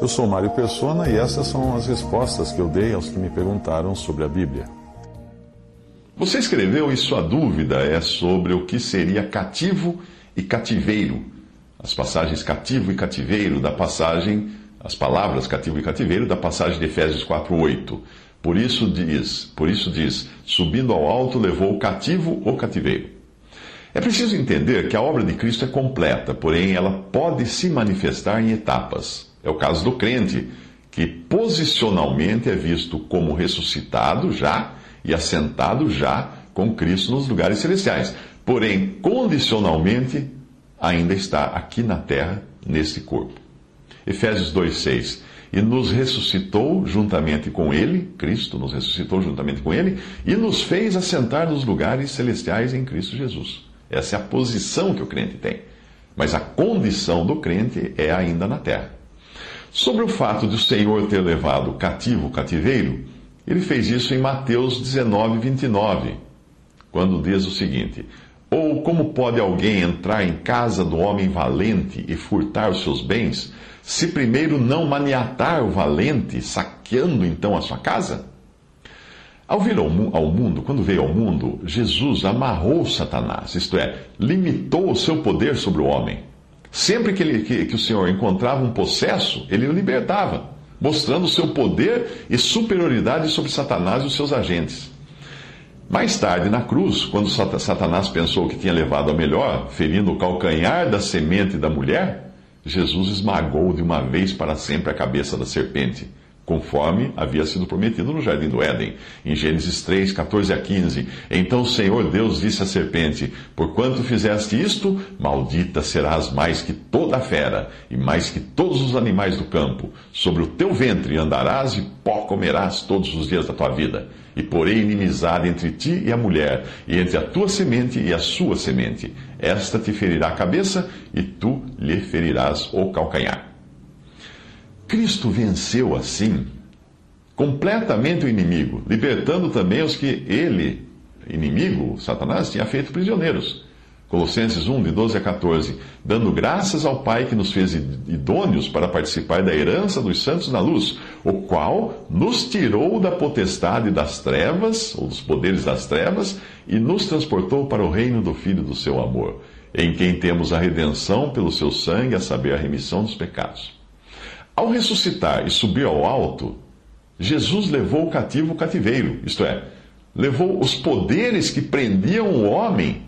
Eu sou Mário Persona e essas são as respostas que eu dei aos que me perguntaram sobre a Bíblia. Você escreveu e sua dúvida é sobre o que seria cativo e cativeiro. As passagens cativo e cativeiro da passagem, as palavras cativo e cativeiro da passagem de Efésios 4:8. Por isso diz, por isso diz, subindo ao alto levou o cativo ou cativeiro. É preciso entender que a obra de Cristo é completa, porém ela pode se manifestar em etapas. É o caso do crente, que posicionalmente é visto como ressuscitado já e assentado já com Cristo nos lugares celestiais. Porém, condicionalmente, ainda está aqui na terra, neste corpo. Efésios 2,6 e nos ressuscitou juntamente com Ele, Cristo nos ressuscitou juntamente com Ele, e nos fez assentar nos lugares celestiais em Cristo Jesus. Essa é a posição que o crente tem. Mas a condição do crente é ainda na terra. Sobre o fato de o Senhor ter levado cativo o cativeiro, ele fez isso em Mateus 19, 29, quando diz o seguinte: Ou como pode alguém entrar em casa do homem valente e furtar os seus bens, se primeiro não maniatar o valente, saqueando então a sua casa? Ao vir ao, mundo, quando veio ao mundo, Jesus amarrou Satanás, isto é, limitou o seu poder sobre o homem. Sempre que, ele, que, que o Senhor encontrava um possesso, ele o libertava, mostrando o seu poder e superioridade sobre Satanás e os seus agentes. Mais tarde, na cruz, quando Satanás pensou que tinha levado a melhor, ferindo o calcanhar da semente da mulher, Jesus esmagou de uma vez para sempre a cabeça da serpente conforme havia sido prometido no jardim do Éden. Em Gênesis 3, 14 a 15. Então o Senhor Deus disse à serpente: Porquanto fizeste isto, maldita serás mais que toda a fera, e mais que todos os animais do campo. Sobre o teu ventre andarás e pó comerás todos os dias da tua vida. E porei inimizade entre ti e a mulher, e entre a tua semente e a sua semente. Esta te ferirá a cabeça, e tu lhe ferirás o calcanhar. Cristo venceu assim completamente o inimigo, libertando também os que ele, inimigo, Satanás, tinha feito prisioneiros. Colossenses 1, de 12 a 14, dando graças ao Pai que nos fez idôneos para participar da herança dos santos na luz, o qual nos tirou da potestade das trevas, ou dos poderes das trevas, e nos transportou para o reino do Filho do seu amor, em quem temos a redenção pelo seu sangue, a saber, a remissão dos pecados. Ao ressuscitar e subir ao alto, Jesus levou o cativo o cativeiro, isto é, levou os poderes que prendiam o homem,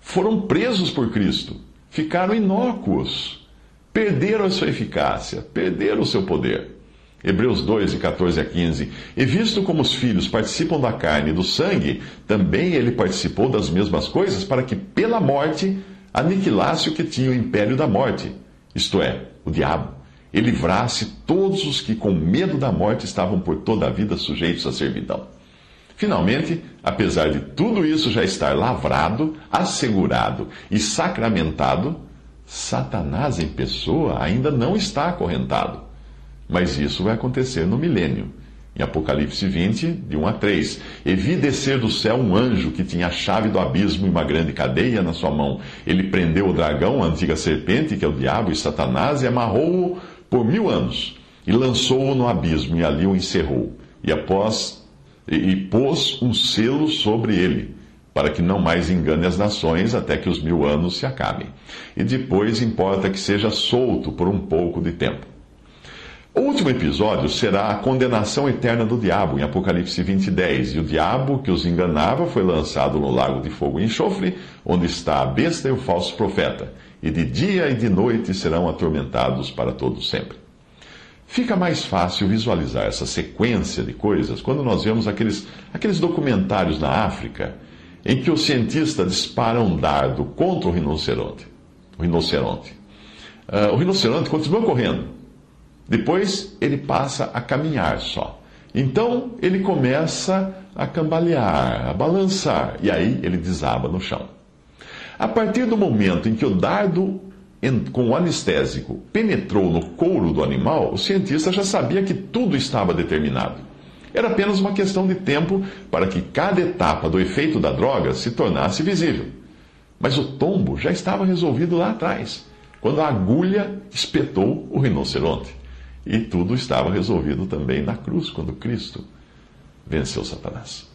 foram presos por Cristo, ficaram inócuos, perderam a sua eficácia, perderam o seu poder. Hebreus 2, de 14 a 15. E visto como os filhos participam da carne e do sangue, também ele participou das mesmas coisas, para que pela morte aniquilasse o que tinha o império da morte, isto é, o diabo e livrasse todos os que com medo da morte estavam por toda a vida sujeitos à servidão. Finalmente, apesar de tudo isso já estar lavrado, assegurado e sacramentado, Satanás em pessoa ainda não está acorrentado. Mas isso vai acontecer no milênio. Em Apocalipse 20, de 1 a 3. E vi descer do céu um anjo que tinha a chave do abismo e uma grande cadeia na sua mão. Ele prendeu o dragão, a antiga serpente, que é o diabo e Satanás, e amarrou-o por mil anos, e lançou-o no abismo, e ali o encerrou. E após e, e pôs um selo sobre ele, para que não mais engane as nações até que os mil anos se acabem. E depois importa que seja solto por um pouco de tempo. O último episódio será a condenação eterna do diabo, em Apocalipse 20, 10. E o diabo que os enganava foi lançado no lago de fogo e enxofre, onde está a besta e o falso profeta e de dia e de noite serão atormentados para todo sempre. Fica mais fácil visualizar essa sequência de coisas quando nós vemos aqueles, aqueles documentários na África em que o cientista dispara um dardo contra o rinoceronte. O rinoceronte. Uh, o rinoceronte continua correndo. Depois ele passa a caminhar só. Então ele começa a cambalear, a balançar, e aí ele desaba no chão. A partir do momento em que o dardo com o anestésico penetrou no couro do animal, o cientista já sabia que tudo estava determinado. Era apenas uma questão de tempo para que cada etapa do efeito da droga se tornasse visível. Mas o tombo já estava resolvido lá atrás. quando a agulha espetou o rinoceronte. E tudo estava resolvido também na cruz, quando Cristo venceu Satanás.